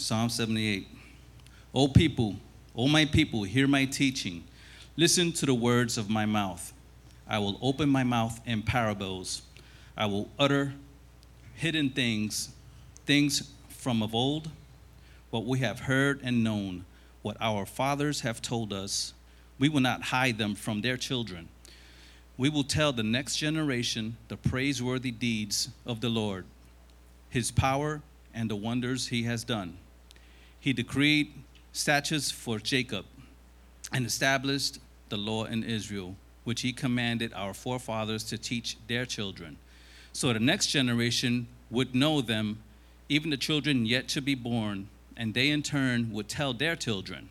Psalm 78. O people, O my people, hear my teaching. Listen to the words of my mouth. I will open my mouth in parables. I will utter hidden things, things from of old, what we have heard and known, what our fathers have told us. We will not hide them from their children. We will tell the next generation the praiseworthy deeds of the Lord, his power, and the wonders he has done. He decreed statutes for Jacob and established the law in Israel, which he commanded our forefathers to teach their children, so the next generation would know them, even the children yet to be born, and they in turn would tell their children.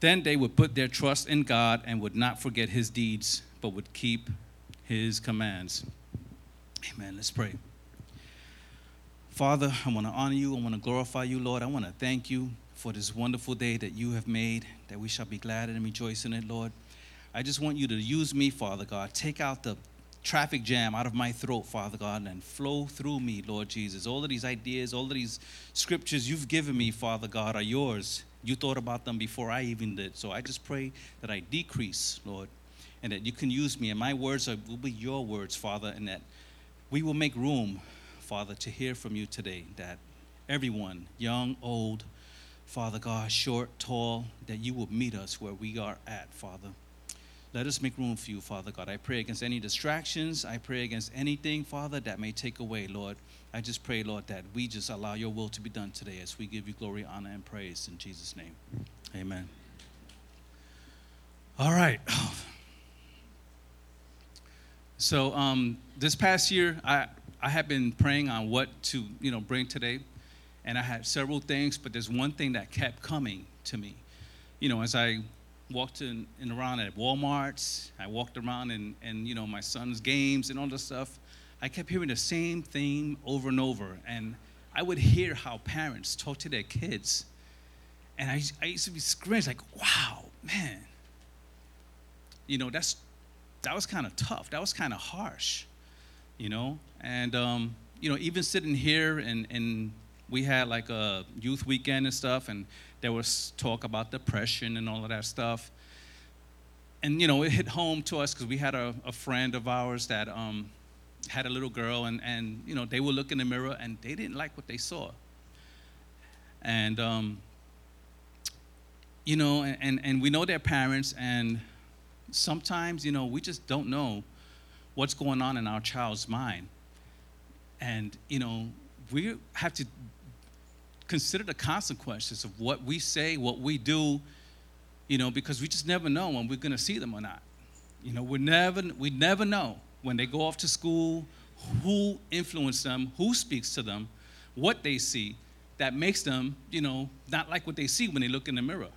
Then they would put their trust in God and would not forget his deeds, but would keep his commands. Amen. Let's pray. Father, I want to honor you. I want to glorify you, Lord. I want to thank you for this wonderful day that you have made, that we shall be glad and rejoice in it, Lord. I just want you to use me, Father God. Take out the traffic jam out of my throat, Father God, and flow through me, Lord Jesus. All of these ideas, all of these scriptures you've given me, Father God, are yours. You thought about them before I even did. So I just pray that I decrease, Lord, and that you can use me, and my words will be your words, Father, and that we will make room Father, to hear from you today that everyone, young, old, Father God, short, tall, that you will meet us where we are at, Father. Let us make room for you, Father God. I pray against any distractions. I pray against anything, Father, that may take away, Lord. I just pray, Lord, that we just allow your will to be done today as we give you glory, honor, and praise in Jesus' name. Amen. All right. So um, this past year, I, I have been praying on what to, you know, bring today, and I had several things, but there's one thing that kept coming to me. You know, as I walked in, in around at Walmart's, I walked around in, and you know, my son's games and all this stuff, I kept hearing the same theme over and over, and I would hear how parents talk to their kids, and I, I used to be screaming like, "Wow, man!" You know, that's that was kind of tough. That was kind of harsh you know. And um, you know, even sitting here and and we had like a youth weekend and stuff, and there was talk about depression and all of that stuff. And you know, it hit home to us because we had a, a, friend of ours that um, had a little girl, and and you know, they would look in the mirror and they didn't like what they saw. And um, you know, and and we know their parents, and sometimes you know we just don't know what's going on in our child's mind. And, you know, we have to consider the consequences of what we say, what we do, you know, because we just never know when we're going to see them or not. You know, we never we never know when they go off to school who influenced them, who speaks to them, what they see that makes them, you know, not like what they see when they look in the mirror.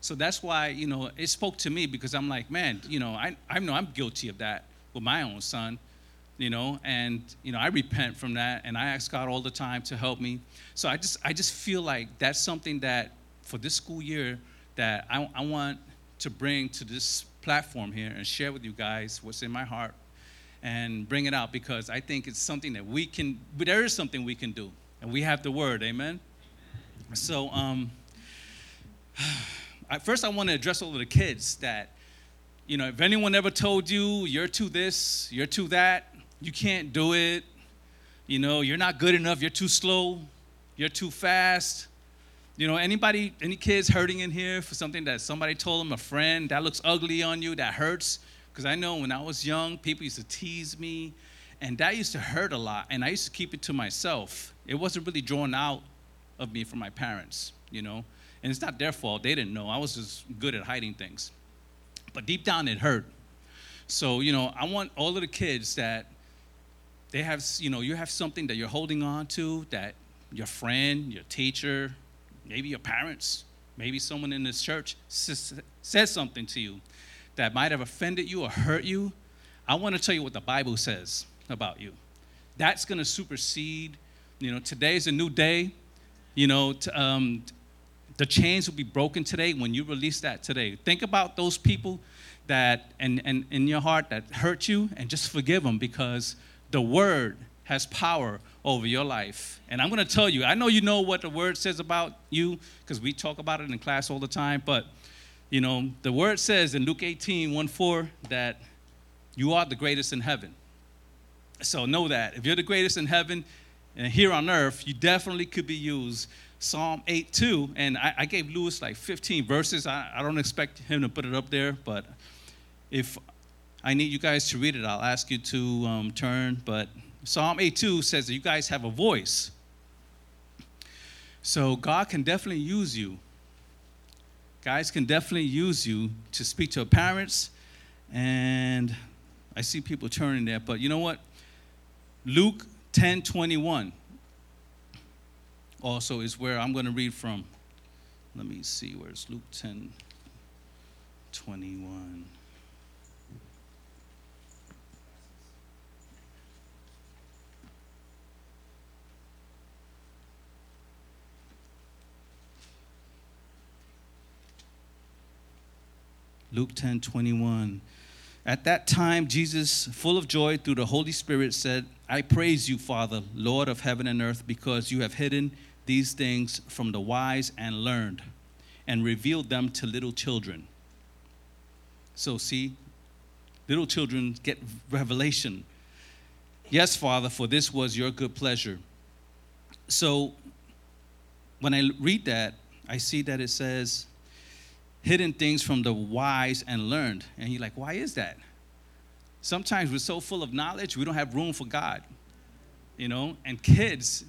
So that's why, you know, it spoke to me because I'm like, man, you know, I, I know I'm guilty of that with my own son, you know, and you know, I repent from that and I ask God all the time to help me. So I just I just feel like that's something that for this school year that I, I want to bring to this platform here and share with you guys what's in my heart and bring it out because I think it's something that we can, but there is something we can do. And we have the word, amen? So, um, first I want to address all of the kids that you know, if anyone ever told you you're too this, you're too that, you can't do it, you know, you're not good enough, you're too slow, you're too fast. You know, anybody, any kids hurting in here for something that somebody told them, a friend, that looks ugly on you, that hurts? Because I know when I was young, people used to tease me, and that used to hurt a lot, and I used to keep it to myself. It wasn't really drawn out of me from my parents, you know, and it's not their fault. They didn't know. I was just good at hiding things. But deep down, it hurt. So, you know, I want all of the kids that they have, you know, you have something that you're holding on to that your friend, your teacher, maybe your parents, maybe someone in this church says something to you that might have offended you or hurt you. I want to tell you what the Bible says about you. That's going to supersede, you know, today's a new day. You know, to, um, the chains will be broken today when you release that today. Think about those people that and, and in your heart that hurt you and just forgive them because the word has power over your life. And I'm going to tell you, I know you know what the word says about you because we talk about it in class all the time, but you know, the word says in Luke 18, 1 4, that you are the greatest in heaven. So know that. If you're the greatest in heaven and here on earth, you definitely could be used. Psalm 8 2, and I, I gave Lewis like 15 verses. I, I don't expect him to put it up there, but if I need you guys to read it, I'll ask you to um, turn. But Psalm 8 2 says that you guys have a voice. So God can definitely use you. Guys can definitely use you to speak to parents. And I see people turning there, but you know what? Luke 10 21 also is where I'm going to read from. Let me see, where's Luke 10 21? Luke 10 21. At that time, Jesus, full of joy through the Holy Spirit, said, I praise you, Father, Lord of heaven and earth, because you have hidden these things from the wise and learned and revealed them to little children. So, see, little children get revelation. Yes, Father, for this was your good pleasure. So, when I read that, I see that it says, hidden things from the wise and learned. And you're like, why is that? Sometimes we're so full of knowledge, we don't have room for God. You know, and kids,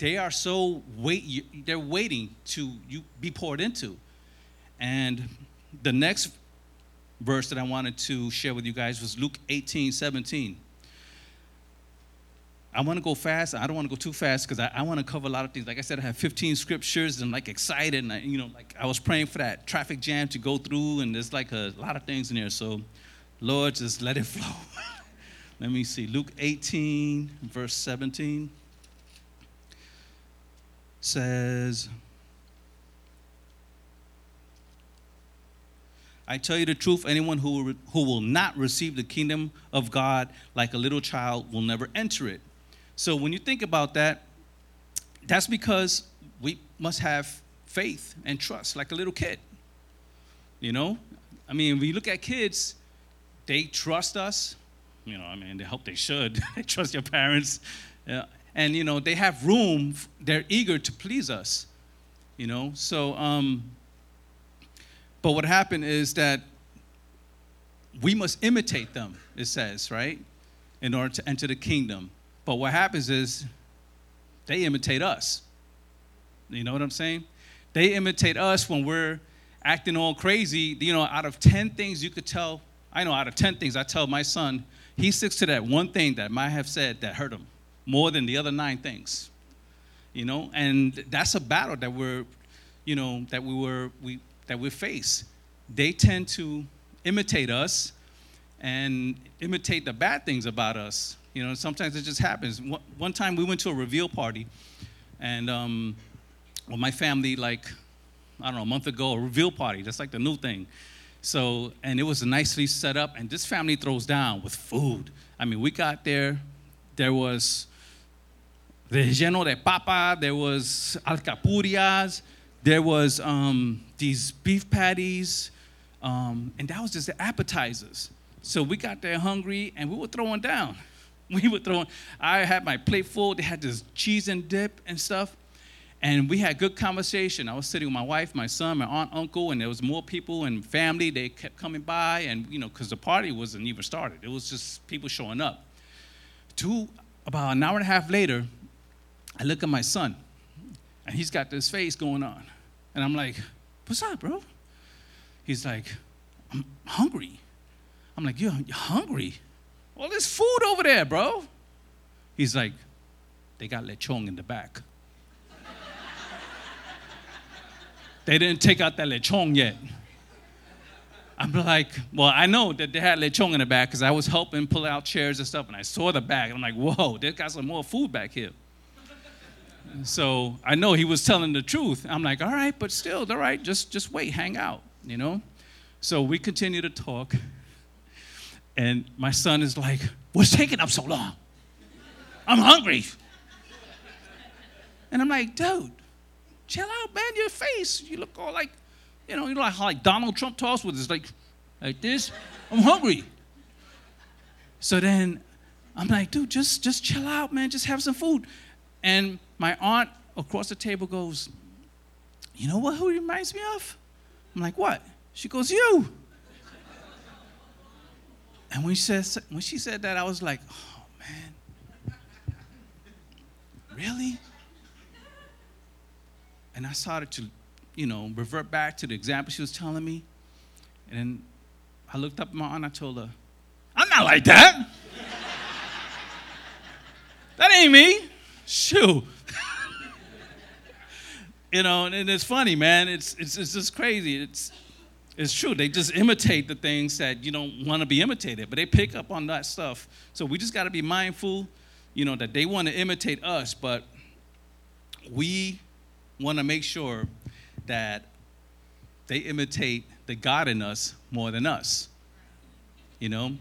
they are so wait they're waiting to you be poured into. And the next verse that I wanted to share with you guys was Luke 18, 17. I want to go fast. I don't want to go too fast because I, I want to cover a lot of things. Like I said, I have 15 scriptures and like excited. And I, you know, like I was praying for that traffic jam to go through, and there's like a lot of things in there. So, Lord, just let it flow. let me see. Luke 18, verse 17 says, I tell you the truth, anyone who, who will not receive the kingdom of God like a little child will never enter it. So when you think about that, that's because we must have faith and trust like a little kid. You know? I mean, when you look at kids, they trust us. You know, I mean, they hope they should. they trust your parents. Yeah. And, you know, they have room. They're eager to please us. You know? So, um, but what happened is that we must imitate them, it says, right? In order to enter the kingdom. But what happens is they imitate us. You know what I'm saying? They imitate us when we're acting all crazy. You know, out of 10 things you could tell, I know out of 10 things, I tell my son, he sticks to that one thing that might have said that hurt him more than the other nine things. You know, and that's a battle that we're, you know, that we were, we, that we face. They tend to imitate us and imitate the bad things about us. You know, sometimes it just happens. One time we went to a reveal party, and um, well, my family, like, I don't know, a month ago, a reveal party. That's like the new thing. So, and it was nicely set up, and this family throws down with food. I mean, we got there, there was relleno de papa, there was alcapurrias, there was um, these beef patties, um, and that was just the appetizers. So we got there hungry, and we were throwing down. we were throwing, I had my plate full. They had this cheese and dip and stuff. And we had good conversation. I was sitting with my wife, my son, my aunt, uncle, and there was more people and family. They kept coming by, and you know, because the party wasn't even started. It was just people showing up. Two, about an hour and a half later, I look at my son, and he's got this face going on. And I'm like, what's up, bro? He's like, I'm hungry. I'm like, you're, hungry? Well, there's food over there, bro. He's like, they got lechon in the back. they didn't take out that lechon yet. I'm like, well, I know that they had lechon in the back because I was helping pull out chairs and stuff, and I saw the bag, and I'm like, whoa, they got some more food back here. So I know he was telling the truth. I'm like, all right, but still, all right, just just wait, hang out, you know. So we continue to talk. And my son is like, What's taking up so long? I'm hungry. And I'm like, dude, chill out, man. Your face, you look all like, you know, you know how like Donald Trump talks with his like, like this. I'm hungry. So then I'm like, dude, just just chill out, man. Just have some food. And my aunt across the table goes, you know what? Who reminds me of? I'm like, what? She goes, you. And when she said when she said that, I was like, oh man, really? And I started to, you know, revert back to the example she was telling me. And then I looked up at my aunt and I told her, I'm not like that. that ain't me. Shoo. you know, and it's funny, man. It's, it's, it's just crazy. It's, it's true. They just imitate the things that you don't want to be imitated, but they pick up on that stuff. So we just got to be mindful, you know, that they want to imitate us, but we want to make sure that they imitate the God in us more than us. You know,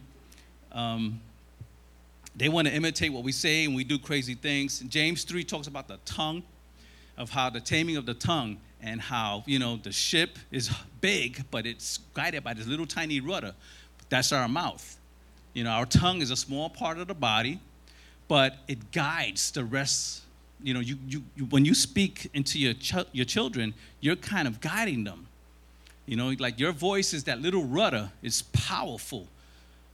um, they want to imitate what we say and we do crazy things. James 3 talks about the tongue, of how the taming of the tongue, and how, you know, the ship is big, but it's guided by this little tiny rudder. That's our mouth. You know, our tongue is a small part of the body, but it guides the rest you know, you, you, you, when you speak into your, ch- your children, you're kind of guiding them. You know, like your voice is that little rudder, it's powerful,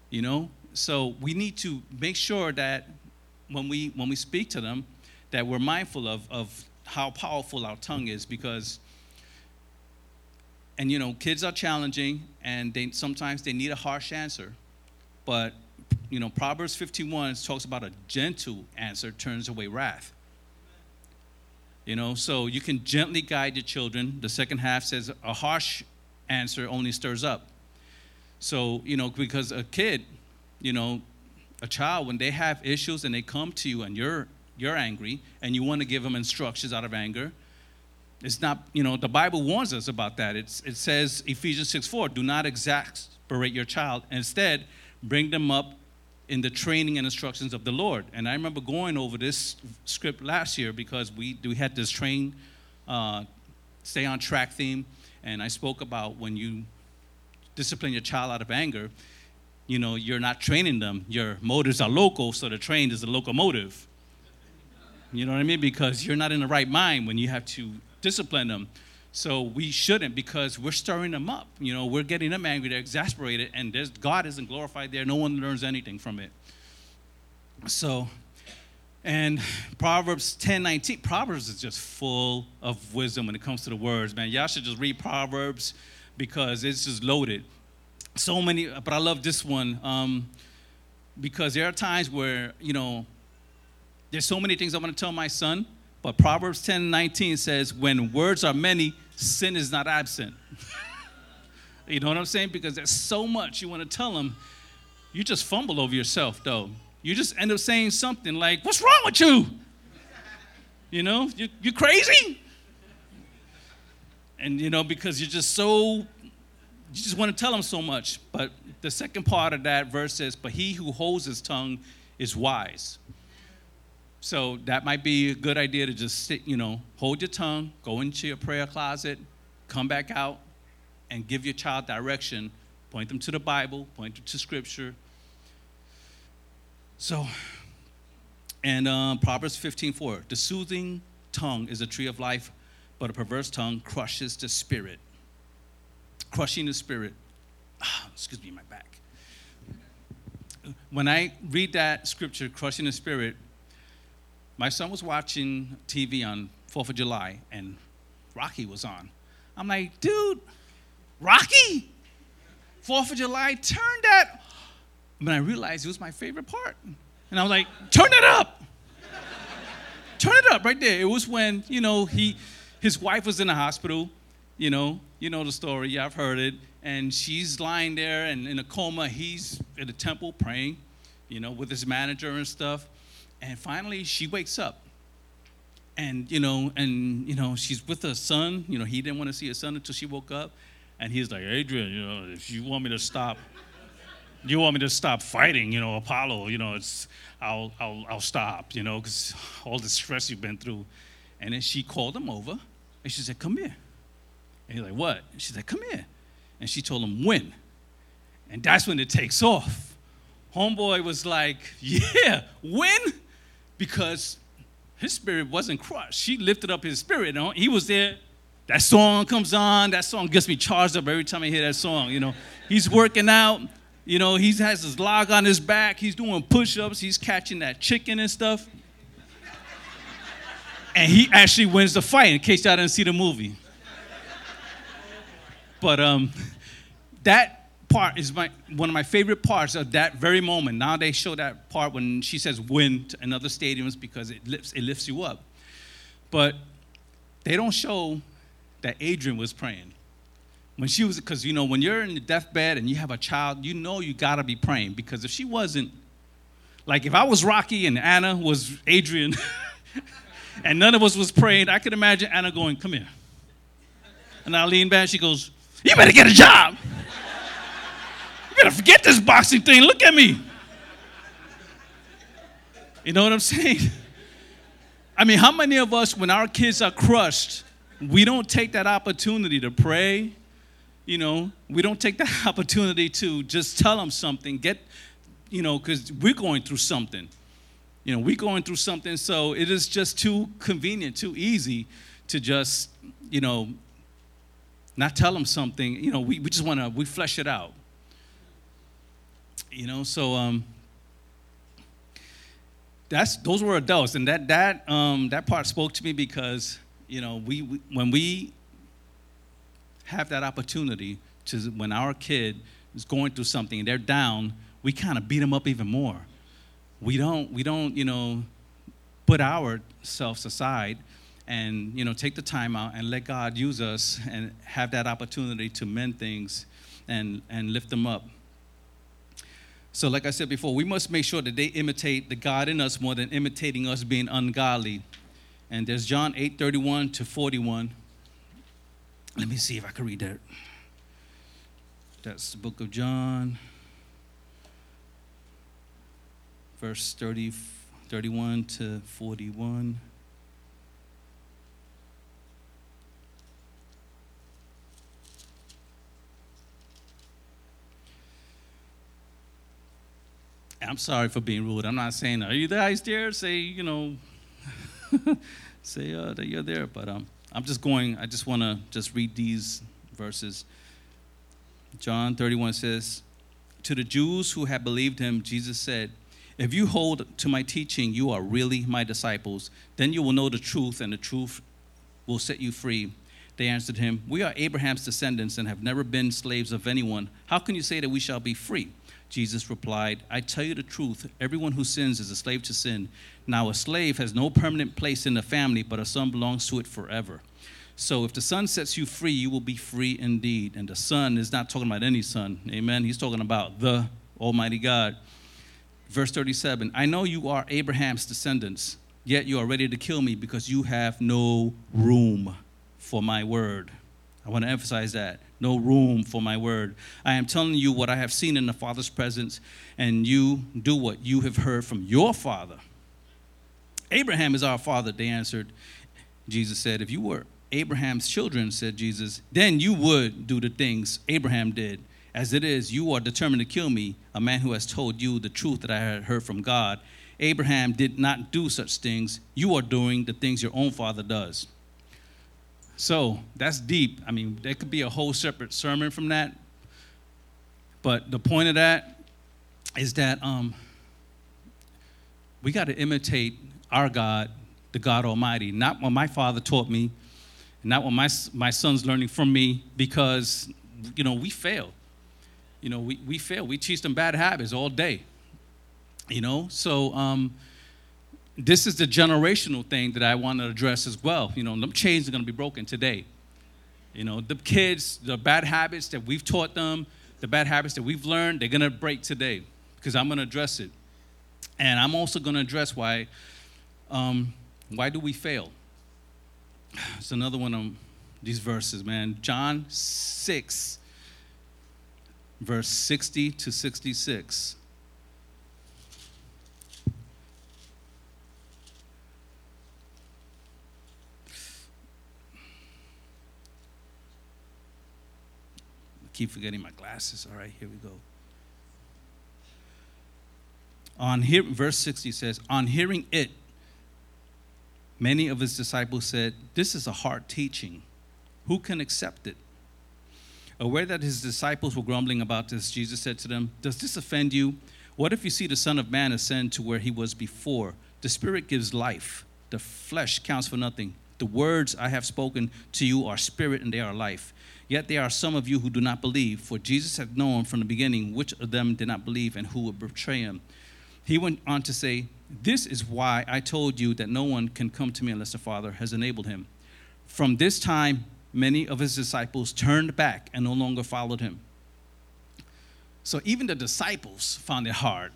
you know? So we need to make sure that when we, when we speak to them, that we're mindful of, of how powerful our tongue is because, and you know, kids are challenging and they, sometimes they need a harsh answer. But, you know, Proverbs 51 talks about a gentle answer turns away wrath. You know, so you can gently guide your children. The second half says a harsh answer only stirs up. So, you know, because a kid, you know, a child, when they have issues and they come to you and you're you're angry and you want to give them instructions out of anger, it's not, you know, the Bible warns us about that. It's, it says, Ephesians 6 4, do not exasperate your child. Instead, bring them up in the training and instructions of the Lord. And I remember going over this script last year because we, we had this train, uh, stay on track theme. And I spoke about when you discipline your child out of anger, you know, you're not training them. Your motors are local, so the train is a locomotive. You know what I mean? Because you're not in the right mind when you have to discipline them. So we shouldn't because we're stirring them up. You know, we're getting them angry, they're exasperated, and God isn't glorified there. No one learns anything from it. So, and Proverbs 10 19, Proverbs is just full of wisdom when it comes to the words, man. Y'all should just read Proverbs because it's just loaded. So many, but I love this one um, because there are times where, you know, there's so many things I want to tell my son, but Proverbs 10 19 says, when words are many, sin is not absent. you know what I'm saying? Because there's so much you want to tell them. You just fumble over yourself, though. You just end up saying something like, What's wrong with you? You know, you, you crazy? And, you know, because you're just so, you just want to tell them so much. But the second part of that verse says, But he who holds his tongue is wise. So that might be a good idea to just sit, you know, hold your tongue, go into your prayer closet, come back out, and give your child direction. Point them to the Bible, point them to Scripture. So, and um, Proverbs 15 4 the soothing tongue is a tree of life, but a perverse tongue crushes the spirit. Crushing the spirit. Ah, excuse me, my back. When I read that scripture, crushing the spirit, my son was watching TV on 4th of July and Rocky was on. I'm like, dude, Rocky? 4th of July, turn that. But I realized it was my favorite part. And I was like, turn it up. turn it up right there. It was when, you know, he his wife was in the hospital, you know, you know the story, yeah, I've heard it. And she's lying there and in a coma. He's in the temple praying, you know, with his manager and stuff. And finally, she wakes up. And, you know, and, you know, she's with her son. You know, he didn't want to see his son until she woke up. And he's like, Adrian, you know, if you want me to stop, you want me to stop fighting, you know, Apollo, you know, it's, I'll, I'll, I'll stop, you know, because all the stress you've been through. And then she called him over and she said, Come here. And he's like, What? And she said, Come here. And she told him, When? And that's when it takes off. Homeboy was like, Yeah, when? Because his spirit wasn't crushed. She lifted up his spirit. You? He was there. That song comes on. That song gets me charged up every time I hear that song. You know, he's working out. You know, he has his log on his back. He's doing push-ups. He's catching that chicken and stuff. And he actually wins the fight. In case y'all didn't see the movie. But um, that part is my, one of my favorite parts of that very moment. Now they show that part when she says win in other stadiums because it lifts, it lifts you up. But they don't show that Adrian was praying. When she was, because you know, when you're in the deathbed and you have a child, you know you gotta be praying because if she wasn't, like if I was Rocky and Anna was Adrian and none of us was praying, I could imagine Anna going, Come here. And I lean back, she goes, You better get a job. You better forget this boxing thing. Look at me. You know what I'm saying? I mean, how many of us, when our kids are crushed, we don't take that opportunity to pray? You know, we don't take that opportunity to just tell them something, get, you know, because we're going through something. You know, we're going through something, so it is just too convenient, too easy to just, you know, not tell them something. You know, we, we just want to, we flesh it out. You know, so um, that's those were adults, and that that um, that part spoke to me because you know we, we when we have that opportunity to when our kid is going through something and they're down, we kind of beat them up even more. We don't we don't you know put ourselves aside and you know take the time out and let God use us and have that opportunity to mend things and and lift them up. So, like I said before, we must make sure that they imitate the God in us more than imitating us being ungodly. And there's John 8 31 to 41. Let me see if I can read that. That's the book of John, verse 30, 31 to 41. I'm sorry for being rude. I'm not saying, are you guys there? Say, you know, say uh, that you're there. But um, I'm just going, I just want to just read these verses. John 31 says, To the Jews who had believed him, Jesus said, If you hold to my teaching, you are really my disciples. Then you will know the truth, and the truth will set you free. They answered him, We are Abraham's descendants and have never been slaves of anyone. How can you say that we shall be free? Jesus replied, I tell you the truth, everyone who sins is a slave to sin. Now, a slave has no permanent place in the family, but a son belongs to it forever. So, if the son sets you free, you will be free indeed. And the son is not talking about any son. Amen. He's talking about the Almighty God. Verse 37 I know you are Abraham's descendants, yet you are ready to kill me because you have no room for my word. I want to emphasize that no room for my word. I am telling you what I have seen in the Father's presence, and you do what you have heard from your father. Abraham is our father, they answered. Jesus said, If you were Abraham's children, said Jesus, then you would do the things Abraham did. As it is, you are determined to kill me, a man who has told you the truth that I had heard from God. Abraham did not do such things. You are doing the things your own father does. So that's deep. I mean, there could be a whole separate sermon from that. But the point of that is that um, we got to imitate our God, the God Almighty, not what my father taught me, not what my, my son's learning from me, because, you know, we fail. You know, we, we fail. We teach them bad habits all day. You know, so um, this is the generational thing that I want to address as well. You know, the chains are going to be broken today. You know, the kids, the bad habits that we've taught them, the bad habits that we've learned, they're going to break today because I'm going to address it. And I'm also going to address why, um, why do we fail? It's another one of these verses, man. John 6, verse 60 to 66. Keep forgetting my glasses. All right, here we go. On here, verse 60 says, On hearing it, many of his disciples said, This is a hard teaching. Who can accept it? Aware that his disciples were grumbling about this, Jesus said to them, Does this offend you? What if you see the Son of Man ascend to where he was before? The Spirit gives life, the flesh counts for nothing. The words I have spoken to you are spirit and they are life. Yet there are some of you who do not believe, for Jesus had known from the beginning which of them did not believe and who would betray him. He went on to say, This is why I told you that no one can come to me unless the Father has enabled him. From this time, many of his disciples turned back and no longer followed him. So even the disciples found it hard.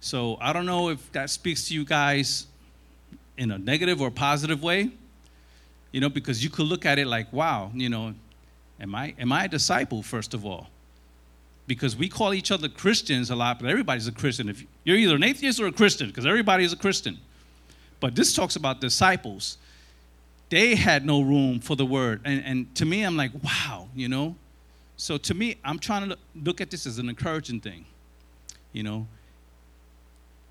So I don't know if that speaks to you guys in a negative or positive way, you know, because you could look at it like, wow, you know, am I am I a disciple first of all? Because we call each other Christians a lot, but everybody's a Christian. If you're either an atheist or a Christian, because everybody is a Christian. But this talks about disciples. They had no room for the word. And, and to me, I'm like, wow, you know, so to me, I'm trying to look at this as an encouraging thing. You know,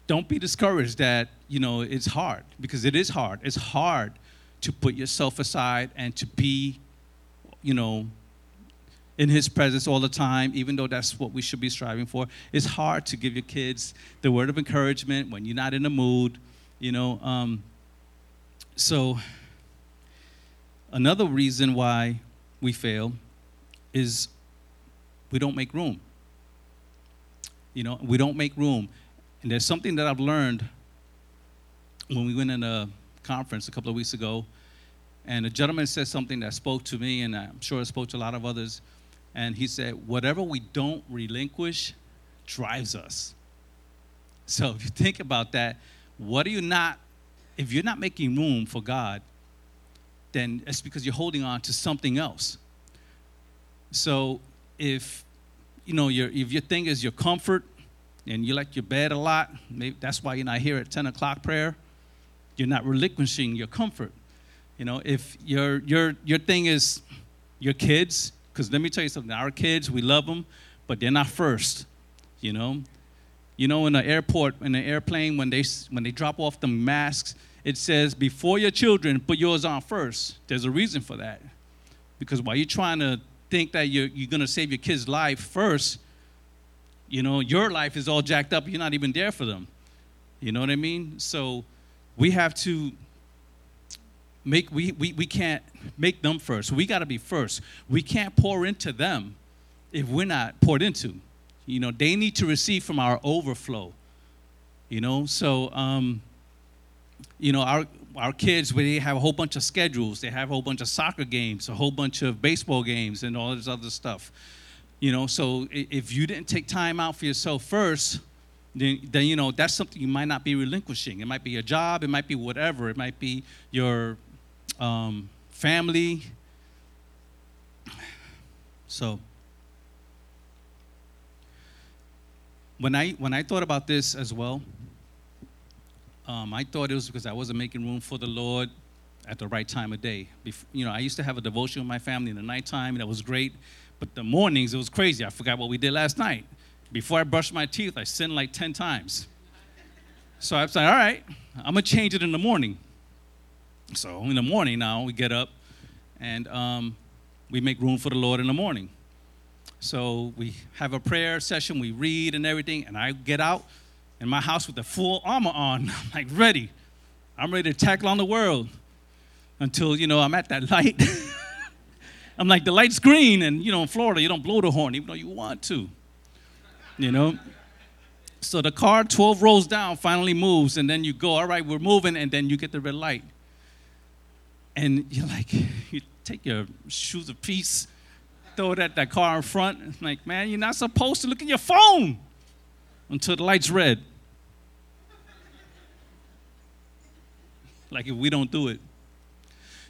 don't be discouraged that, you know, it's hard because it is hard. It's hard to put yourself aside and to be, you know, in his presence all the time, even though that's what we should be striving for. It's hard to give your kids the word of encouragement when you're not in the mood, you know. Um, so, another reason why we fail is we don't make room. You know, we don't make room. And there's something that I've learned when we went in a conference a couple of weeks ago, and a gentleman said something that spoke to me, and I'm sure it spoke to a lot of others. And he said, Whatever we don't relinquish drives us. So if you think about that, what are you not, if you're not making room for God, then it's because you're holding on to something else. So if you know your if your thing is your comfort and you like your bed a lot, maybe that's why you're not here at 10 o'clock prayer. You're not relinquishing your comfort. You know, if your your your thing is your kids, because let me tell you something, our kids, we love them, but they're not first. You know, you know, in the airport, in the airplane, when they when they drop off the masks, it says before your children, put yours on first. There's a reason for that, because while you're trying to think that you're, you're going to save your kid's life first, you know, your life is all jacked up. You're not even there for them. You know what I mean? So we have to make, we, we, we can't make them first. We got to be first. We can't pour into them if we're not poured into. You know, they need to receive from our overflow. You know, so, um, you know, our, our kids, they have a whole bunch of schedules. They have a whole bunch of soccer games, a whole bunch of baseball games, and all this other stuff. You know, so if you didn't take time out for yourself first, then, then you know that's something you might not be relinquishing. It might be a job, it might be whatever, it might be your um, family. So when I when I thought about this as well, um, I thought it was because I wasn't making room for the Lord at the right time of day. Before, you know, I used to have a devotion with my family in the nighttime, and that was great. But the mornings, it was crazy. I forgot what we did last night. Before I brushed my teeth, I sinned like 10 times. So I was like, all right, I'm going to change it in the morning. So in the morning now, we get up and um, we make room for the Lord in the morning. So we have a prayer session, we read and everything, and I get out, in my house with the full armor on. I'm like ready. I'm ready to tackle on the world until, you know, I'm at that light. I'm like, the light's green, and, you know, in Florida, you don't blow the horn even though you want to, you know? So the car 12 rows down finally moves, and then you go, all right, we're moving, and then you get the red light. And you're like, you take your shoes of peace, throw it at that car in front. I'm like, man, you're not supposed to look at your phone until the light's red. like if we don't do it.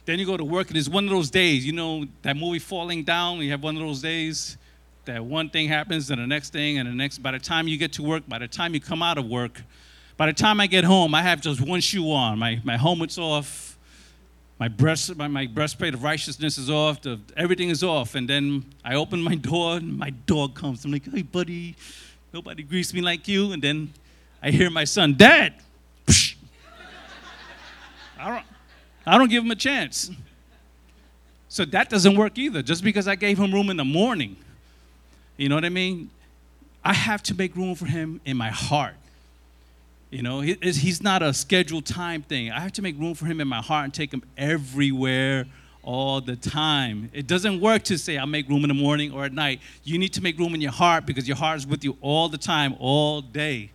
Then you go to work and it's one of those days, you know, that movie Falling Down, you have one of those days that one thing happens and the next thing and the next. By the time you get to work, by the time you come out of work, by the time I get home, I have just one shoe on. My, my helmet's off, my breast my, my breastplate of righteousness is off the, everything is off. And then i open my door and my dog comes. I'm like hey buddy nobody greets me like you. And then i hear my son dad! I don't, I don't give him a chance. So that doesn't work either. Just because i gave him room in the morning you know what i mean? I have to make room for him in my heart you know, he, he's not a scheduled time thing. I have to make room for him in my heart and take him everywhere all the time. It doesn't work to say, I'll make room in the morning or at night. You need to make room in your heart because your heart is with you all the time, all day.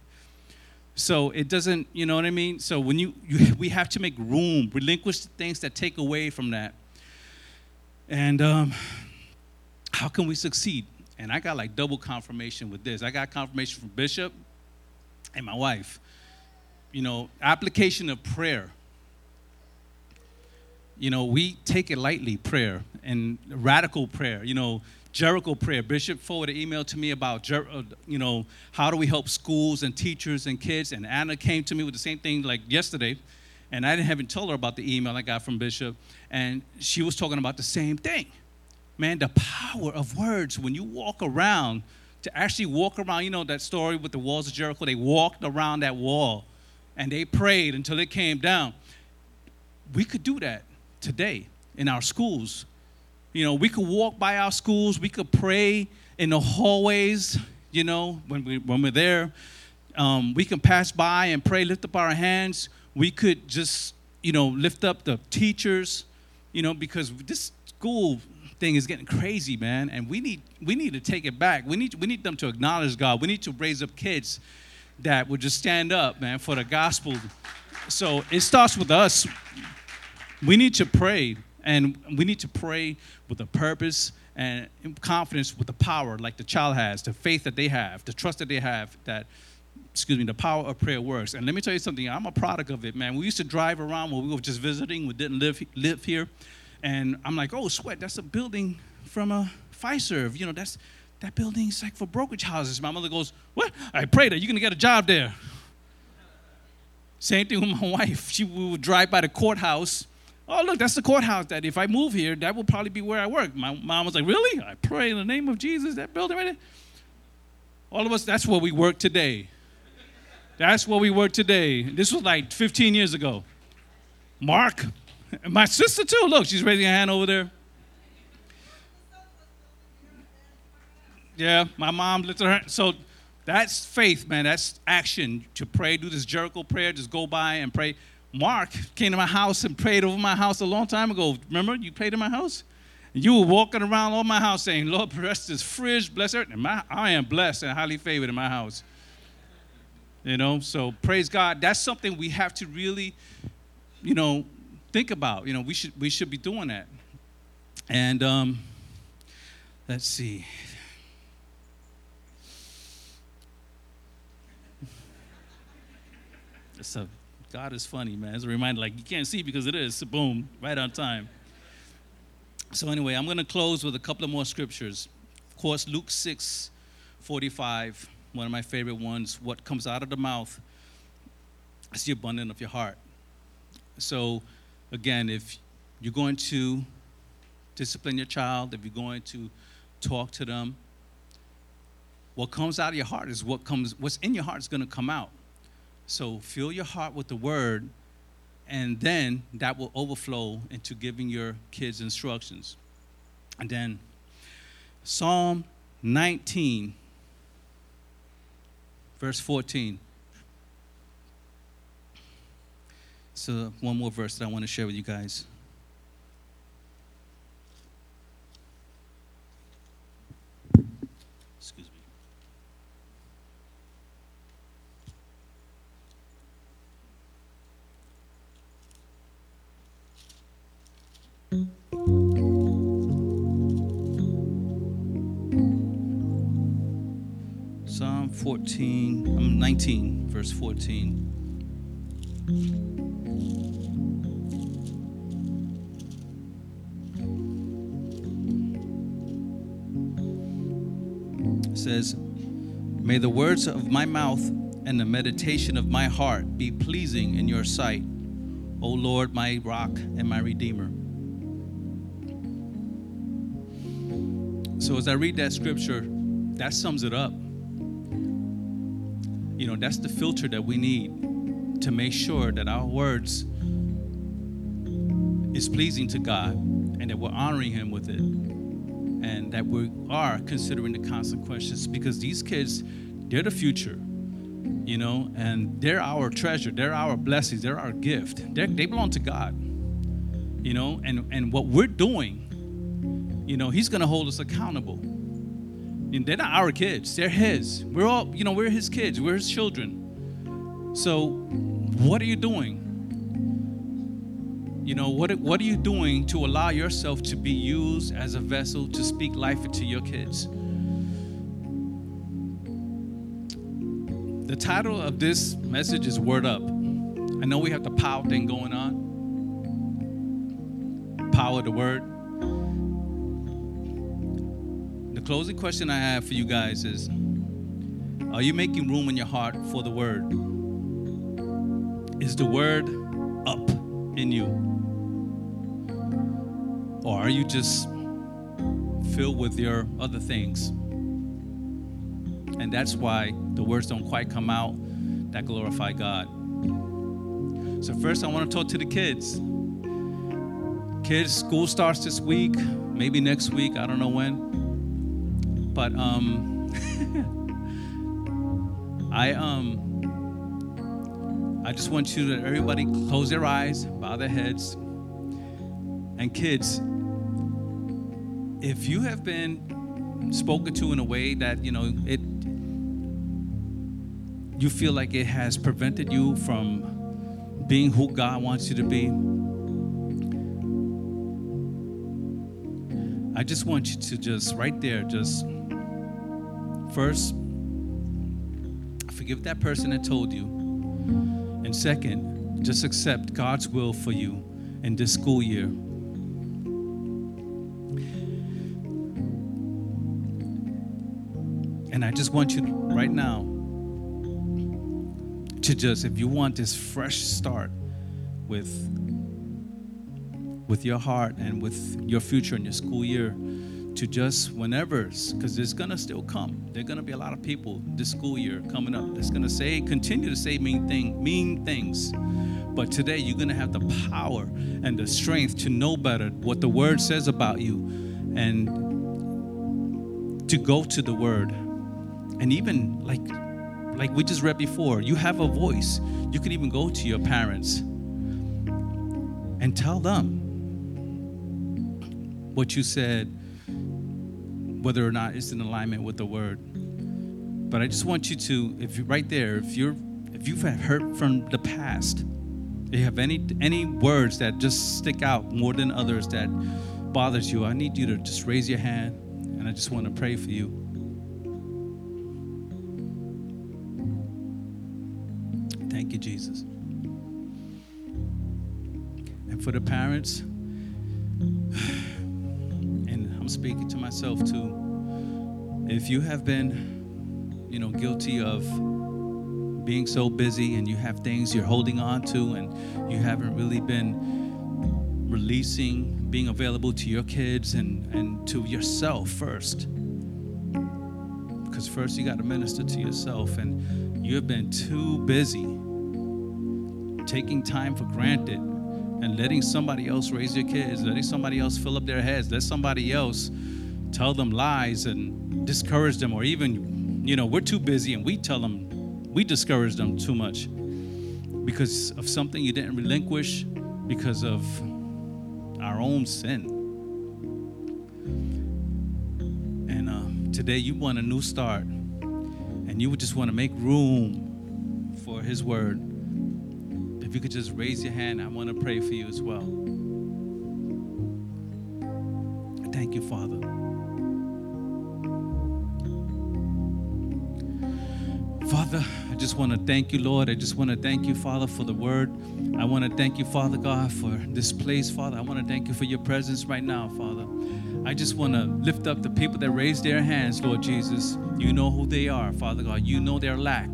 So it doesn't, you know what I mean? So when you, you we have to make room, relinquish the things that take away from that. And um, how can we succeed? And I got like double confirmation with this. I got confirmation from Bishop and my wife you know, application of prayer. You know, we take it lightly, prayer and radical prayer. You know, Jericho prayer. Bishop forwarded an email to me about, uh, you know, how do we help schools and teachers and kids. And Anna came to me with the same thing like yesterday. And I didn't even tell her about the email I got from Bishop. And she was talking about the same thing. Man, the power of words when you walk around, to actually walk around, you know, that story with the walls of Jericho, they walked around that wall and they prayed until it came down. We could do that today in our schools. You know, we could walk by our schools, we could pray in the hallways, you know, when, we, when we're there. Um, we can pass by and pray, lift up our hands. We could just, you know, lift up the teachers, you know, because this school thing is getting crazy, man, and we need we need to take it back. We need we need them to acknowledge God. We need to raise up kids that would just stand up, man, for the gospel. So it starts with us. We need to pray, and we need to pray with a purpose and confidence with the power like the child has, the faith that they have, the trust that they have that excuse me, the power of prayer works. And let me tell you something, I'm a product of it, man. We used to drive around when we were just visiting, we didn't live live here. And I'm like, oh sweat, that's a building from a Fiserv. You know, that's that building's like for brokerage houses. My mother goes, What? I pray that you're going to get a job there. Same thing with my wife. She would drive by the courthouse. Oh, look, that's the courthouse that if I move here, that will probably be where I work. My mom was like, Really? I pray in the name of Jesus, that building right there. All of us, that's where we work today. That's where we work today. This was like 15 years ago. Mark, my sister too. Look, she's raising her hand over there. Yeah, my mom lifted her. So that's faith, man. That's action to pray. Do this Jericho prayer. Just go by and pray. Mark came to my house and prayed over my house a long time ago. Remember, you prayed in my house? You were walking around all my house saying, Lord, bless this fridge, bless. And my, I am blessed and highly favored in my house. You know, so praise God. That's something we have to really, you know, think about. You know, we should we should be doing that. And um, let's see. So God is funny, man. It's a reminder, like you can't see because it is. Boom, right on time. So anyway, I'm going to close with a couple of more scriptures. Of course, Luke 6, 45, one of my favorite ones. What comes out of the mouth is the abundance of your heart. So again, if you're going to discipline your child, if you're going to talk to them, what comes out of your heart is what comes, what's in your heart is going to come out. So fill your heart with the word, and then that will overflow into giving your kids instructions. And then Psalm 19, verse 14. So, one more verse that I want to share with you guys. 14, I'm 19, verse 14. It says, May the words of my mouth and the meditation of my heart be pleasing in your sight, O Lord, my rock and my redeemer. So as I read that scripture, that sums it up. You know, that's the filter that we need to make sure that our words is pleasing to God and that we're honoring him with it and that we are considering the consequences because these kids they're the future you know and they're our treasure. They're our blessings. They're our gift. They're, they belong to god you know and and what we're doing you know he's going to hold us accountable and they're not our kids they're his we're all you know we're his kids we're his children so what are you doing you know, what, what are you doing to allow yourself to be used as a vessel to speak life into your kids? The title of this message is Word Up. I know we have the power thing going on. Power the word. Closing question I have for you guys is Are you making room in your heart for the word? Is the word up in you? Or are you just filled with your other things? And that's why the words don't quite come out that glorify God. So, first, I want to talk to the kids. Kids, school starts this week, maybe next week, I don't know when. But um, I um, I just want you to everybody close their eyes, bow their heads, and kids, if you have been spoken to in a way that, you know, it you feel like it has prevented you from being who God wants you to be, I just want you to just right there, just first forgive that person that told you. And second, just accept God's will for you in this school year. And I just want you right now to just, if you want this fresh start with, with your heart and with your future and your school year, to just whenever, because it's gonna still come. There are gonna be a lot of people this school year coming up that's gonna say, continue to say mean thing, mean things. But today you're gonna have the power and the strength to know better what the word says about you and to go to the word and even like like we just read before, you have a voice. You can even go to your parents and tell them what you said, whether or not it's in alignment with the word. But I just want you to, if you're right there, if you're if you've heard from the past, if you have any any words that just stick out more than others that bothers you, I need you to just raise your hand and I just want to pray for you. Thank you, Jesus. And for the parents, Speaking to myself too, if you have been, you know, guilty of being so busy and you have things you're holding on to and you haven't really been releasing, being available to your kids and, and to yourself first. Because first you got to minister to yourself and you have been too busy taking time for granted and letting somebody else raise your kids, letting somebody else fill up their heads, let somebody else tell them lies and discourage them, or even, you know, we're too busy and we tell them, we discourage them too much because of something you didn't relinquish because of our own sin. And uh, today you want a new start and you would just want to make room for His Word if you could just raise your hand, I want to pray for you as well. Thank you, Father. Father, I just want to thank you, Lord. I just want to thank you, Father, for the word. I want to thank you, Father God, for this place, Father. I want to thank you for your presence right now, Father. I just want to lift up the people that raise their hands, Lord Jesus. You know who they are, Father God. You know their lack,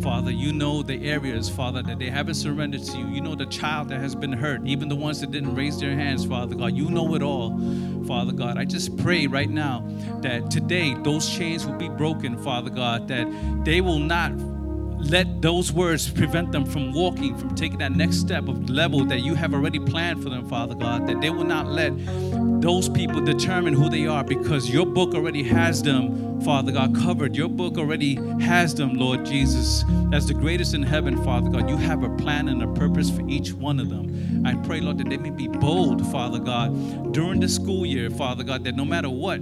Father. You know the areas, Father, that they haven't surrendered to you. You know the child that has been hurt, even the ones that didn't raise their hands, Father God. You know it all, Father God. I just pray right now that today those chains will be broken, Father God, that they will not let those words prevent them from walking, from taking that next step of level that you have already planned for them, Father God. That they will not let those people determine who they are because your book already has them, Father God, covered. Your book already has them, Lord Jesus. As the greatest in heaven, Father God, you have a plan and a purpose for each one of them. I pray, Lord, that they may be bold, Father God, during the school year, Father God, that no matter what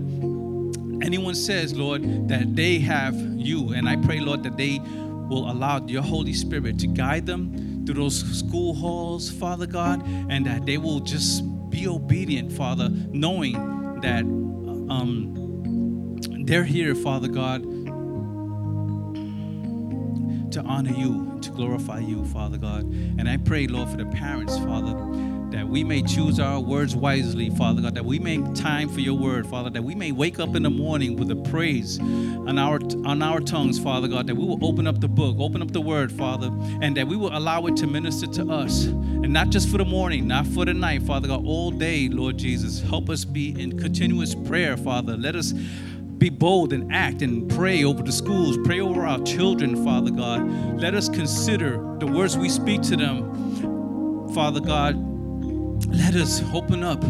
anyone says, Lord, that they have you. And I pray, Lord, that they will allow your Holy Spirit to guide them through those school halls, Father God, and that they will just be obedient, Father, knowing that um, they're here, Father God, to honor you, to glorify you, Father God. And I pray, Lord, for the parents, Father that we may choose our words wisely, Father God, that we make time for your word, Father, that we may wake up in the morning with a praise on our on our tongues, Father God, that we will open up the book, open up the word, Father, and that we will allow it to minister to us. And not just for the morning, not for the night, Father God, all day, Lord Jesus. Help us be in continuous prayer, Father. Let us be bold and act and pray over the schools, pray over our children, Father God. Let us consider the words we speak to them, Father God, let us open up,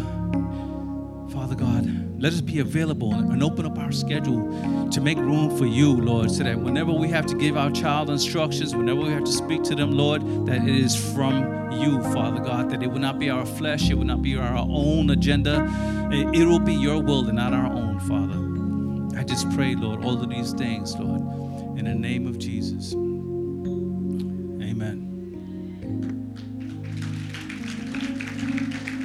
Father God. Let us be available and open up our schedule to make room for you, Lord, so that whenever we have to give our child instructions, whenever we have to speak to them, Lord, that it is from you, Father God, that it will not be our flesh, it will not be our own agenda. It will be your will and not our own, Father. I just pray, Lord, all of these things, Lord, in the name of Jesus.